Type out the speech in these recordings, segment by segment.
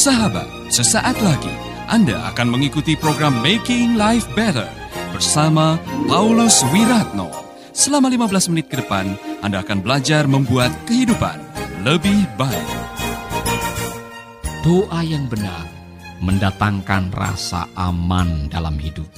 Sahabat, sesaat lagi Anda akan mengikuti program Making Life Better bersama Paulus Wiratno. Selama 15 menit ke depan, Anda akan belajar membuat kehidupan lebih baik. Doa yang benar mendatangkan rasa aman dalam hidup.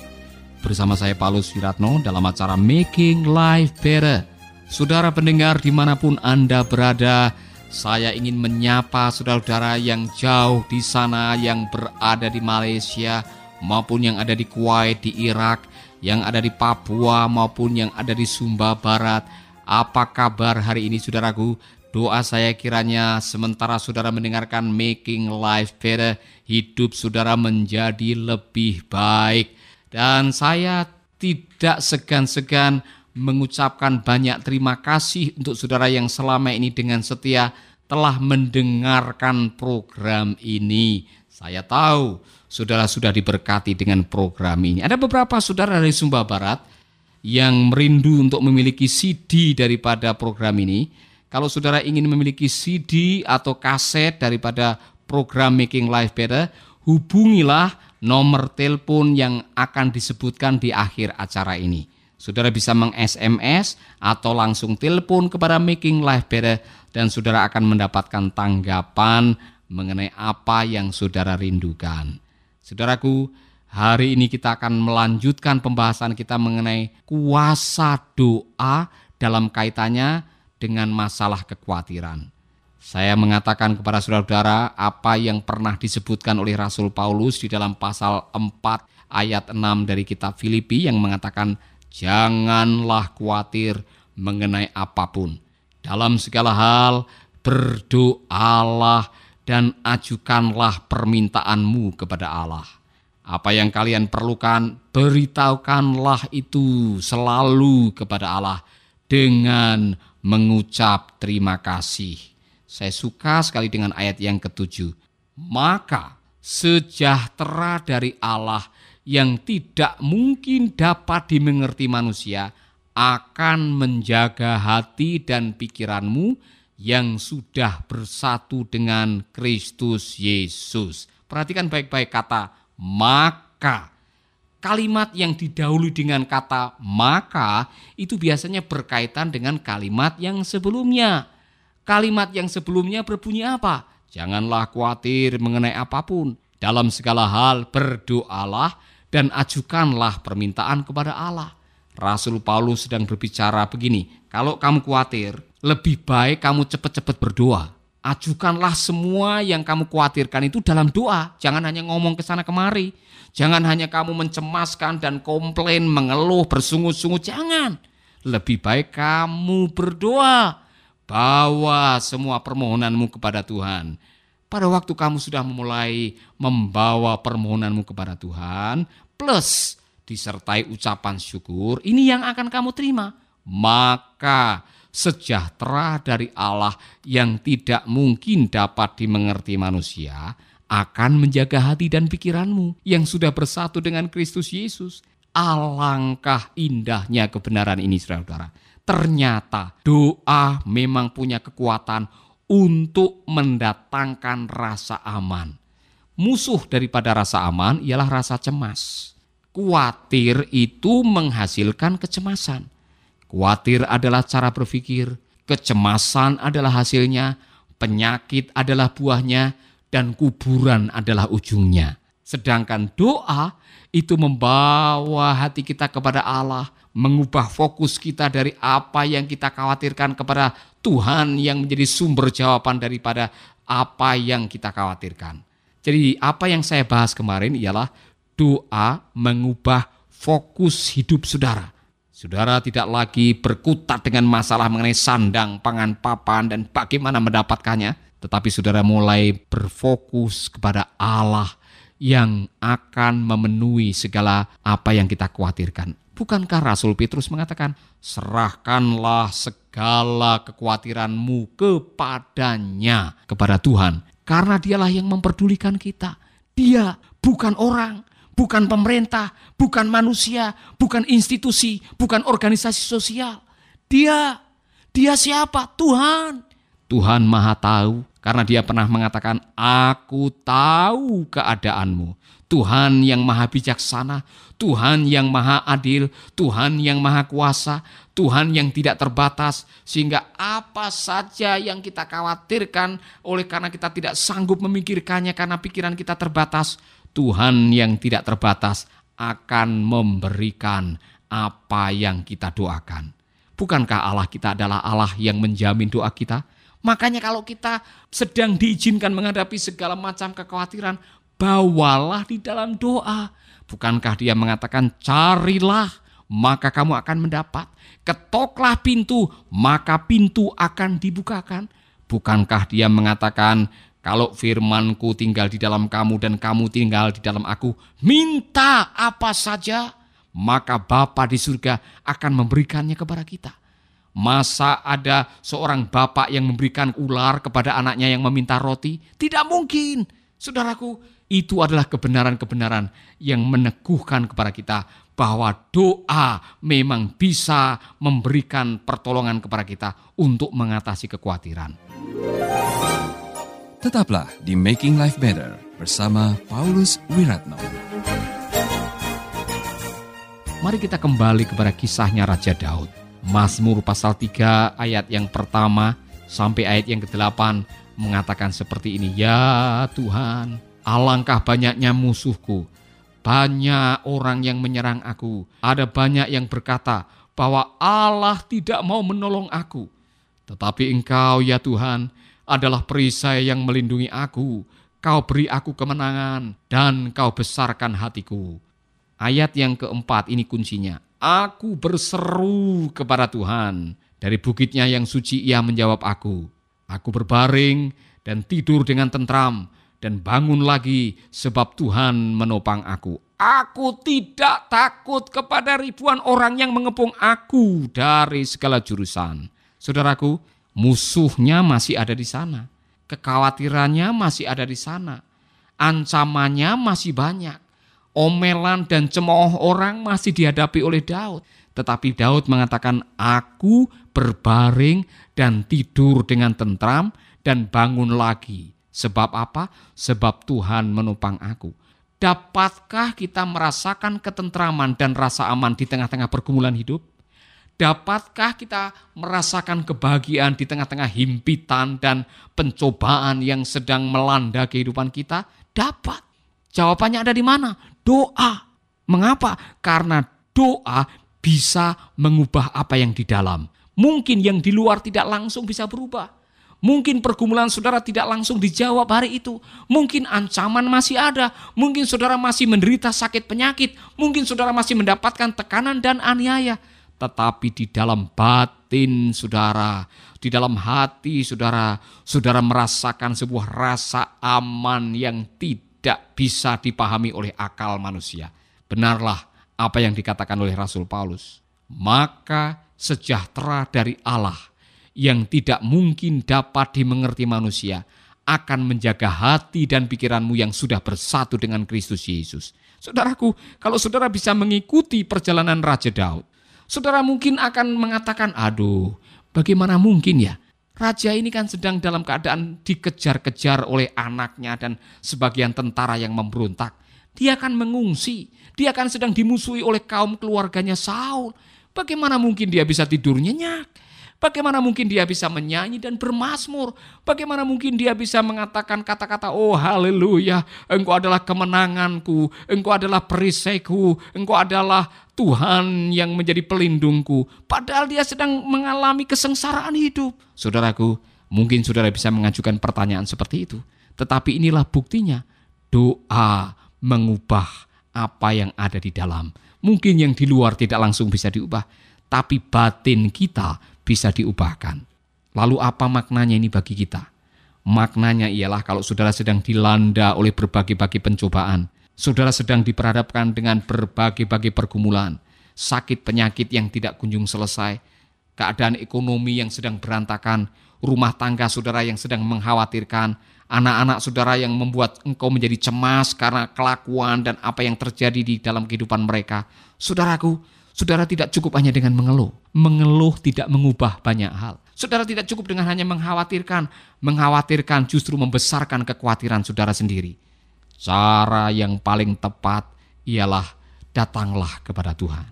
Bersama saya Paulus Wiratno dalam acara Making Life Better. Saudara pendengar di mana pun Anda berada, saya ingin menyapa saudara-saudara yang jauh di sana, yang berada di Malaysia, maupun yang ada di Kuwait, di Irak, yang ada di Papua, maupun yang ada di Sumba Barat. Apa kabar hari ini saudaraku? Doa saya kiranya sementara saudara mendengarkan Making Life Better, hidup saudara menjadi lebih baik. Dan saya tidak segan-segan mengucapkan banyak terima kasih untuk saudara yang selama ini dengan setia telah mendengarkan program ini. Saya tahu saudara sudah diberkati dengan program ini. Ada beberapa saudara dari Sumba Barat yang merindu untuk memiliki CD daripada program ini. Kalau saudara ingin memiliki CD atau kaset daripada program Making Life Better, hubungilah nomor telepon yang akan disebutkan di akhir acara ini. Saudara bisa meng-SMS atau langsung telepon kepada Making Life Better dan saudara akan mendapatkan tanggapan mengenai apa yang saudara rindukan. Saudaraku, hari ini kita akan melanjutkan pembahasan kita mengenai kuasa doa dalam kaitannya dengan masalah kekhawatiran. Saya mengatakan kepada saudara-saudara apa yang pernah disebutkan oleh Rasul Paulus di dalam pasal 4 ayat 6 dari kitab Filipi yang mengatakan janganlah khawatir mengenai apa pun. Dalam segala hal, berdoalah dan ajukanlah permintaanmu kepada Allah. Apa yang kalian perlukan, beritahukanlah itu selalu kepada Allah dengan mengucap terima kasih. Saya suka sekali dengan ayat yang ketujuh. Maka sejahtera dari Allah yang tidak mungkin dapat dimengerti manusia akan menjaga hati dan pikiranmu yang sudah bersatu dengan Kristus Yesus. Perhatikan baik-baik kata maka. Kalimat yang didahului dengan kata maka itu biasanya berkaitan dengan kalimat yang sebelumnya. Kalimat yang sebelumnya berbunyi apa? Janganlah khawatir mengenai apa pun. Dalam segala hal berdoalah dan ajukanlah permintaan kepada Allah. Rasul Paulus sedang berbicara begini, kalau kamu khawatir, lebih baik kamu cepat-cepat berdoa. Ajukanlah semua yang kamu khawatirkan itu dalam doa. Jangan hanya ngomong ke sana kemari. Jangan hanya kamu mencemaskan dan komplain, mengeluh, bersungut-sungut. Jangan. Lebih baik kamu berdoa. Bawa semua permohonanmu kepada Tuhan. Pada waktu kamu sudah memulai membawa permohonanmu kepada Tuhan, plus disertai ucapan syukur, ini yang akan kamu terima. Maka sejahtera dari Allah yang tidak mungkin dapat dimengerti manusia akan menjaga hati dan pikiranmu yang sudah bersatu dengan Kristus Yesus. Alangkah indahnya kebenaran ini saudara-saudara. Ternyata doa memang punya kekuatan untuk mendatangkan rasa aman. Musuh daripada rasa aman ialah rasa cemas. Kuatir itu menghasilkan kecemasan. Kuatir adalah cara berpikir, kecemasan adalah hasilnya, penyakit adalah buahnya, dan kuburan adalah ujungnya. Sedangkan doa itu membawa hati kita kepada Allah, mengubah fokus kita dari apa yang kita khawatirkan kepada Tuhan yang menjadi sumber jawaban daripada apa yang kita khawatirkan. Jadi apa yang saya bahas kemarin ialah doa mengubah fokus hidup saudara. Saudara tidak lagi berkutat dengan masalah mengenai sandang, pangan, papan, dan bagaimana mendapatkannya. Tetapi saudara mulai berfokus kepada Allah yang akan memenuhi segala apa yang kita khawatirkan. Bukankah Rasul Petrus mengatakan, serahkanlah segala kekhawatiranmu kepadanya, kepada Tuhan. Karena dialah yang memperdulikan kita. Dia bukan orang, bukan pemerintah, bukan manusia, bukan institusi, bukan organisasi sosial. Dia, dia siapa? Tuhan. Tuhan Maha Tahu karena dia pernah mengatakan, "Aku tahu keadaanmu." Tuhan yang maha bijaksana, Tuhan yang maha adil, Tuhan yang maha kuasa, Tuhan yang tidak terbatas, sehingga apa saja yang kita khawatirkan oleh karena kita tidak sanggup memikirkannya karena pikiran kita terbatas, Tuhan yang tidak terbatas akan memberikan apa yang kita doakan. Bukankah Allah kita adalah Allah yang menjamin doa kita? Makanya kalau kita sedang diizinkan menghadapi segala macam kekhawatiran, bawalah di dalam doa. Bukankah dia mengatakan carilah maka kamu akan mendapat. Ketoklah pintu maka pintu akan dibukakan. Bukankah dia mengatakan kalau firmanku tinggal di dalam kamu dan kamu tinggal di dalam aku, minta apa saja, maka Bapa di surga akan memberikannya kepada kita. Masa ada seorang bapak yang memberikan ular kepada anaknya yang meminta roti? Tidak mungkin. Saudaraku, itu adalah kebenaran-kebenaran yang meneguhkan kepada kita bahwa doa memang bisa memberikan pertolongan kepada kita untuk mengatasi kekhawatiran. Tetaplah di Making Life Better bersama Paulus Wiratno. Mari kita kembali kepada kisahnya Raja Daud. Mazmur pasal 3 ayat yang pertama sampai ayat yang ke-8 mengatakan seperti ini, Ya Tuhan, Alangkah banyaknya musuhku, banyak orang yang menyerang aku. Ada banyak yang berkata bahwa Allah tidak mau menolong aku. Tetapi Engkau, ya Tuhan, adalah perisai yang melindungi aku. Kau beri aku kemenangan dan kau besarkan hatiku. Ayat yang keempat ini kuncinya. Aku berseru kepada Tuhan. Dari bukitnya yang suci ia menjawab aku. Aku berbaring dan tidur dengan tentram dan bangun lagi sebab Tuhan menopang aku. Aku tidak takut kepada ribuan orang yang mengepung aku dari segala jurusan. Saudaraku, musuhnya masih ada di sana. Kekhawatirannya masih ada di sana. Ancamannya masih banyak. Omelan dan cemooh orang masih dihadapi oleh Daud. Tetapi Daud mengatakan, aku berbaring dan tidur dengan tentram dan bangun lagi Sebab apa? Sebab Tuhan menopang aku. Dapatkah kita merasakan ketentraman dan rasa aman di tengah-tengah pergumulan hidup? Dapatkah kita merasakan kebahagiaan di tengah-tengah himpitan dan pencobaan yang sedang melanda kehidupan kita? Dapat. Jawabannya ada di mana? Doa. Mengapa? Karena doa bisa mengubah apa yang di dalam. Mungkin yang di luar tidak langsung bisa berubah Mungkin pergumulan saudara tidak langsung dijawab hari itu. Mungkin ancaman masih ada. Mungkin saudara masih menderita sakit penyakit. Mungkin saudara masih mendapatkan tekanan dan aniaya. Tetapi di dalam batin saudara, di dalam hati saudara, saudara merasakan sebuah rasa aman yang tidak bisa dipahami oleh akal manusia. Benarlah apa yang dikatakan oleh Rasul Paulus. Maka sejahtera dari Allah yang tidak mungkin dapat dimengerti manusia akan menjaga hati dan pikiranmu yang sudah bersatu dengan Kristus Yesus. Saudaraku, kalau saudara bisa mengikuti perjalanan Raja Daud, saudara mungkin akan mengatakan, aduh, bagaimana mungkin ya? Raja ini kan sedang dalam keadaan dikejar-kejar oleh anaknya dan sebagian tentara yang memberontak. Dia akan mengungsi, dia akan sedang dimusuhi oleh kaum keluarganya Saul. Bagaimana mungkin dia bisa tidur nyenyak? Bagaimana mungkin dia bisa menyanyi dan bermasmur? Bagaimana mungkin dia bisa mengatakan kata-kata, oh haleluya, engkau adalah kemenanganku, engkau adalah perisaiku, engkau adalah Tuhan yang menjadi pelindungku. Padahal dia sedang mengalami kesengsaraan hidup. Saudaraku, mungkin saudara bisa mengajukan pertanyaan seperti itu. Tetapi inilah buktinya, doa mengubah apa yang ada di dalam. Mungkin yang di luar tidak langsung bisa diubah, tapi batin kita bisa diubahkan. Lalu apa maknanya ini bagi kita? Maknanya ialah kalau saudara sedang dilanda oleh berbagai-bagai pencobaan, saudara sedang diperhadapkan dengan berbagai-bagai pergumulan, sakit penyakit yang tidak kunjung selesai, keadaan ekonomi yang sedang berantakan, rumah tangga saudara yang sedang mengkhawatirkan, anak-anak saudara yang membuat engkau menjadi cemas karena kelakuan dan apa yang terjadi di dalam kehidupan mereka. Saudaraku, Saudara tidak cukup hanya dengan mengeluh. Mengeluh tidak mengubah banyak hal. Saudara tidak cukup dengan hanya mengkhawatirkan. Mengkhawatirkan justru membesarkan kekhawatiran saudara sendiri. Cara yang paling tepat ialah datanglah kepada Tuhan.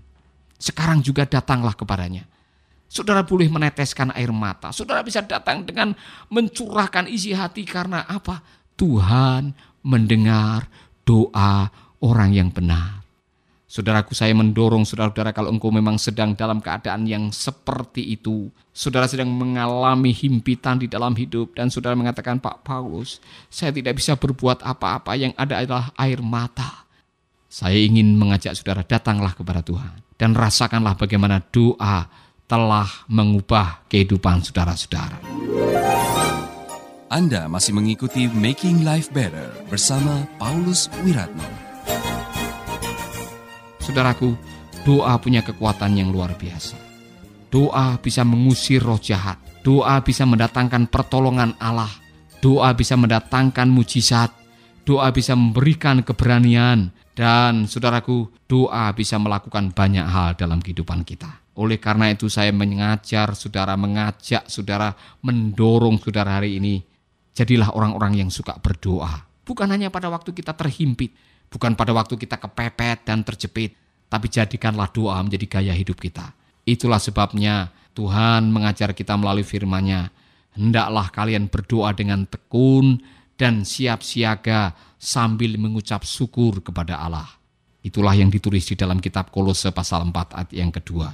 Sekarang juga datanglah kepadanya. Saudara boleh meneteskan air mata. Saudara bisa datang dengan mencurahkan isi hati karena apa? Tuhan mendengar doa orang yang benar. Saudaraku saya mendorong saudara-saudara kalau engkau memang sedang dalam keadaan yang seperti itu. Saudara sedang mengalami himpitan di dalam hidup dan saudara mengatakan Pak Paulus, saya tidak bisa berbuat apa-apa yang ada adalah air mata. Saya ingin mengajak saudara datanglah kepada Tuhan dan rasakanlah bagaimana doa telah mengubah kehidupan saudara-saudara. Anda masih mengikuti Making Life Better bersama Paulus Wiratno. Saudaraku, doa punya kekuatan yang luar biasa. Doa bisa mengusir roh jahat. Doa bisa mendatangkan pertolongan Allah. Doa bisa mendatangkan mujizat. Doa bisa memberikan keberanian. Dan saudaraku, doa bisa melakukan banyak hal dalam kehidupan kita. Oleh karena itu saya mengajar saudara, mengajak saudara, mendorong saudara hari ini. Jadilah orang-orang yang suka berdoa. Bukan hanya pada waktu kita terhimpit, bukan pada waktu kita kepepet dan terjepit, tapi jadikanlah doa menjadi gaya hidup kita. Itulah sebabnya Tuhan mengajar kita melalui firman-Nya, hendaklah kalian berdoa dengan tekun dan siap siaga sambil mengucap syukur kepada Allah. Itulah yang ditulis di dalam kitab Kolose pasal 4 ayat yang kedua.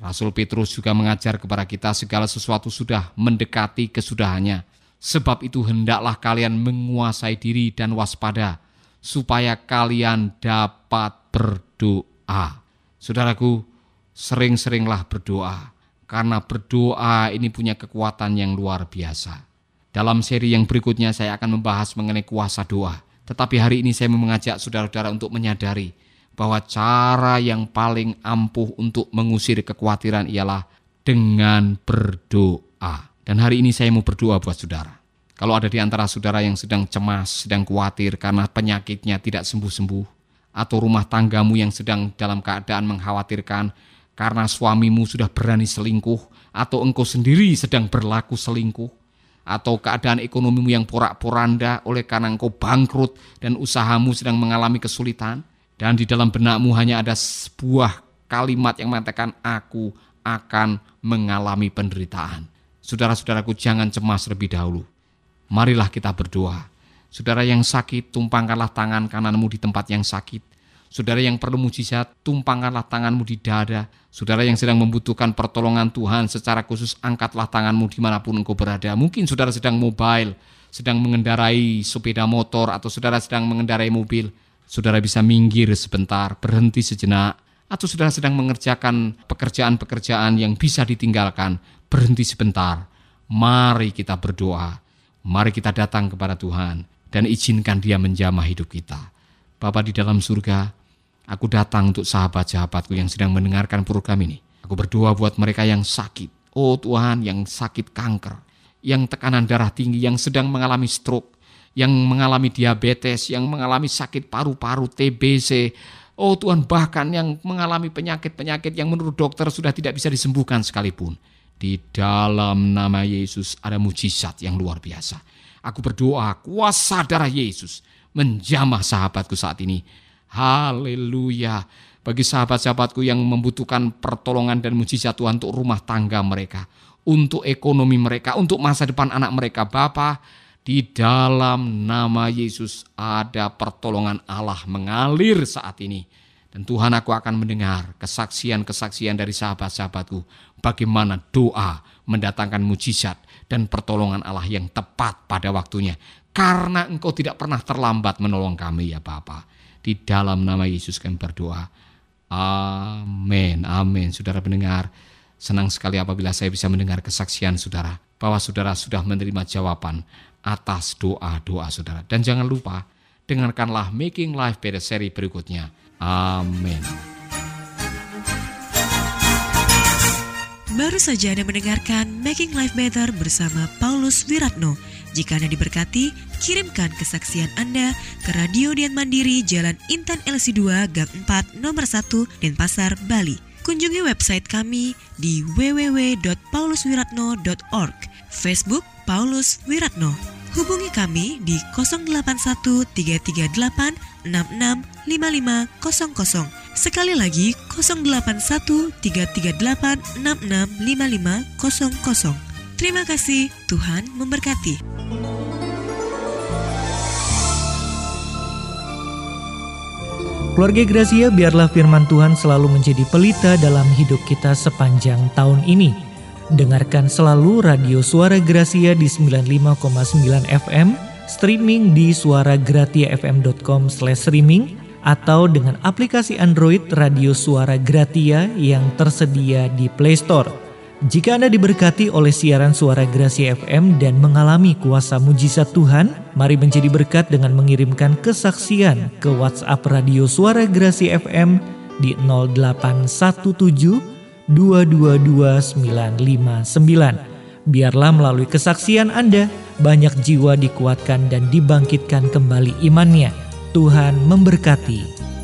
Rasul Petrus juga mengajar kepada kita segala sesuatu sudah mendekati kesudahannya. Sebab itu hendaklah kalian menguasai diri dan waspada, supaya kalian dapat berdoa. Saudaraku, sering-seringlah berdoa, karena berdoa ini punya kekuatan yang luar biasa. Dalam seri yang berikutnya saya akan membahas mengenai kuasa doa. Tetapi hari ini saya mengajak saudara-saudara untuk menyadari bahwa cara yang paling ampuh untuk mengusir kekhawatiran ialah dengan berdoa. Dan hari ini saya mau berdoa buat saudara. Kalau ada di antara saudara yang sedang cemas, sedang khawatir karena penyakitnya tidak sembuh-sembuh, atau rumah tanggamu yang sedang dalam keadaan mengkhawatirkan karena suamimu sudah berani selingkuh atau engkau sendiri sedang berlaku selingkuh atau keadaan ekonomimu yang porak-poranda oleh karena engkau bangkrut dan usahamu sedang mengalami kesulitan dan di dalam benakmu hanya ada sebuah kalimat yang mengatakan aku akan mengalami penderitaan. Saudara-saudaraku jangan cemas lebih dahulu. Marilah kita berdoa Saudara yang sakit, tumpangkanlah tangan kananmu di tempat yang sakit. Saudara yang perlu mujizat, tumpangkanlah tanganmu di dada. Saudara yang sedang membutuhkan pertolongan Tuhan secara khusus, angkatlah tanganmu di mana pun engkau berada. Mungkin saudara sedang mobile, sedang mengendarai sepeda motor, atau saudara sedang mengendarai mobil. Saudara bisa minggir sebentar, berhenti sejenak, atau saudara sedang mengerjakan pekerjaan-pekerjaan yang bisa ditinggalkan, berhenti sebentar. Mari kita berdoa. Mari kita datang kepada Tuhan dan izinkan dia menjamah hidup kita. Bapa di dalam surga, aku datang untuk sahabat-sahabatku yang sedang mendengarkan program ini. Aku berdoa buat mereka yang sakit. Oh Tuhan, yang sakit kanker, yang tekanan darah tinggi, yang sedang mengalami stroke, yang mengalami diabetes, yang mengalami sakit paru-paru, TBC. Oh Tuhan, bahkan yang mengalami penyakit-penyakit yang menurut dokter sudah tidak bisa disembuhkan sekalipun. Di dalam nama Yesus ada mujizat yang luar biasa Aku berdoa kuasa darah Yesus menjamah sahabatku saat ini. Haleluya. Bagi sahabat-sahabatku yang membutuhkan pertolongan dan mujizat Tuhan untuk rumah tangga mereka, untuk ekonomi mereka, untuk masa depan anak mereka, Bapa, di dalam nama Yesus ada pertolongan Allah mengalir saat ini. Dan Tuhan aku akan mendengar kesaksian-kesaksian dari sahabat-sahabatku. Bagaimana doa mendatangkan mujizat dan pertolongan Allah yang tepat pada waktunya. Karena engkau tidak pernah terlambat menolong kami ya Bapa. Di dalam nama Yesus kami berdoa. Amin, amin. Saudara pendengar, senang sekali apabila saya bisa mendengar kesaksian saudara. Bahwa saudara sudah menerima jawaban atas doa-doa saudara. Dan jangan lupa, dengarkanlah Making Life Better seri berikutnya. Amin. Baru saja Anda mendengarkan Making Life Better bersama Paulus Wiratno. Jika Anda diberkati, kirimkan kesaksian Anda ke Radio Dian Mandiri Jalan Intan LC2 Gang 4 Nomor 1 Denpasar, Bali kunjungi website kami di www.pauluswiratno.org, Facebook Paulus Wiratno. Hubungi kami di 081 338 665500. Sekali lagi 081 338 665500. Terima kasih, Tuhan memberkati. Keluarga Gracia, biarlah firman Tuhan selalu menjadi pelita dalam hidup kita sepanjang tahun ini. Dengarkan selalu radio Suara Gracia di 95,9 FM, streaming di suaragratiafm.com streaming atau dengan aplikasi Android Radio Suara Gratia yang tersedia di Play Store. Jika Anda diberkati oleh siaran suara Grasi FM dan mengalami kuasa mujizat Tuhan, mari menjadi berkat dengan mengirimkan kesaksian ke WhatsApp Radio Suara Grasi FM di 0817 222959. Biarlah melalui kesaksian Anda, banyak jiwa dikuatkan dan dibangkitkan kembali imannya. Tuhan memberkati.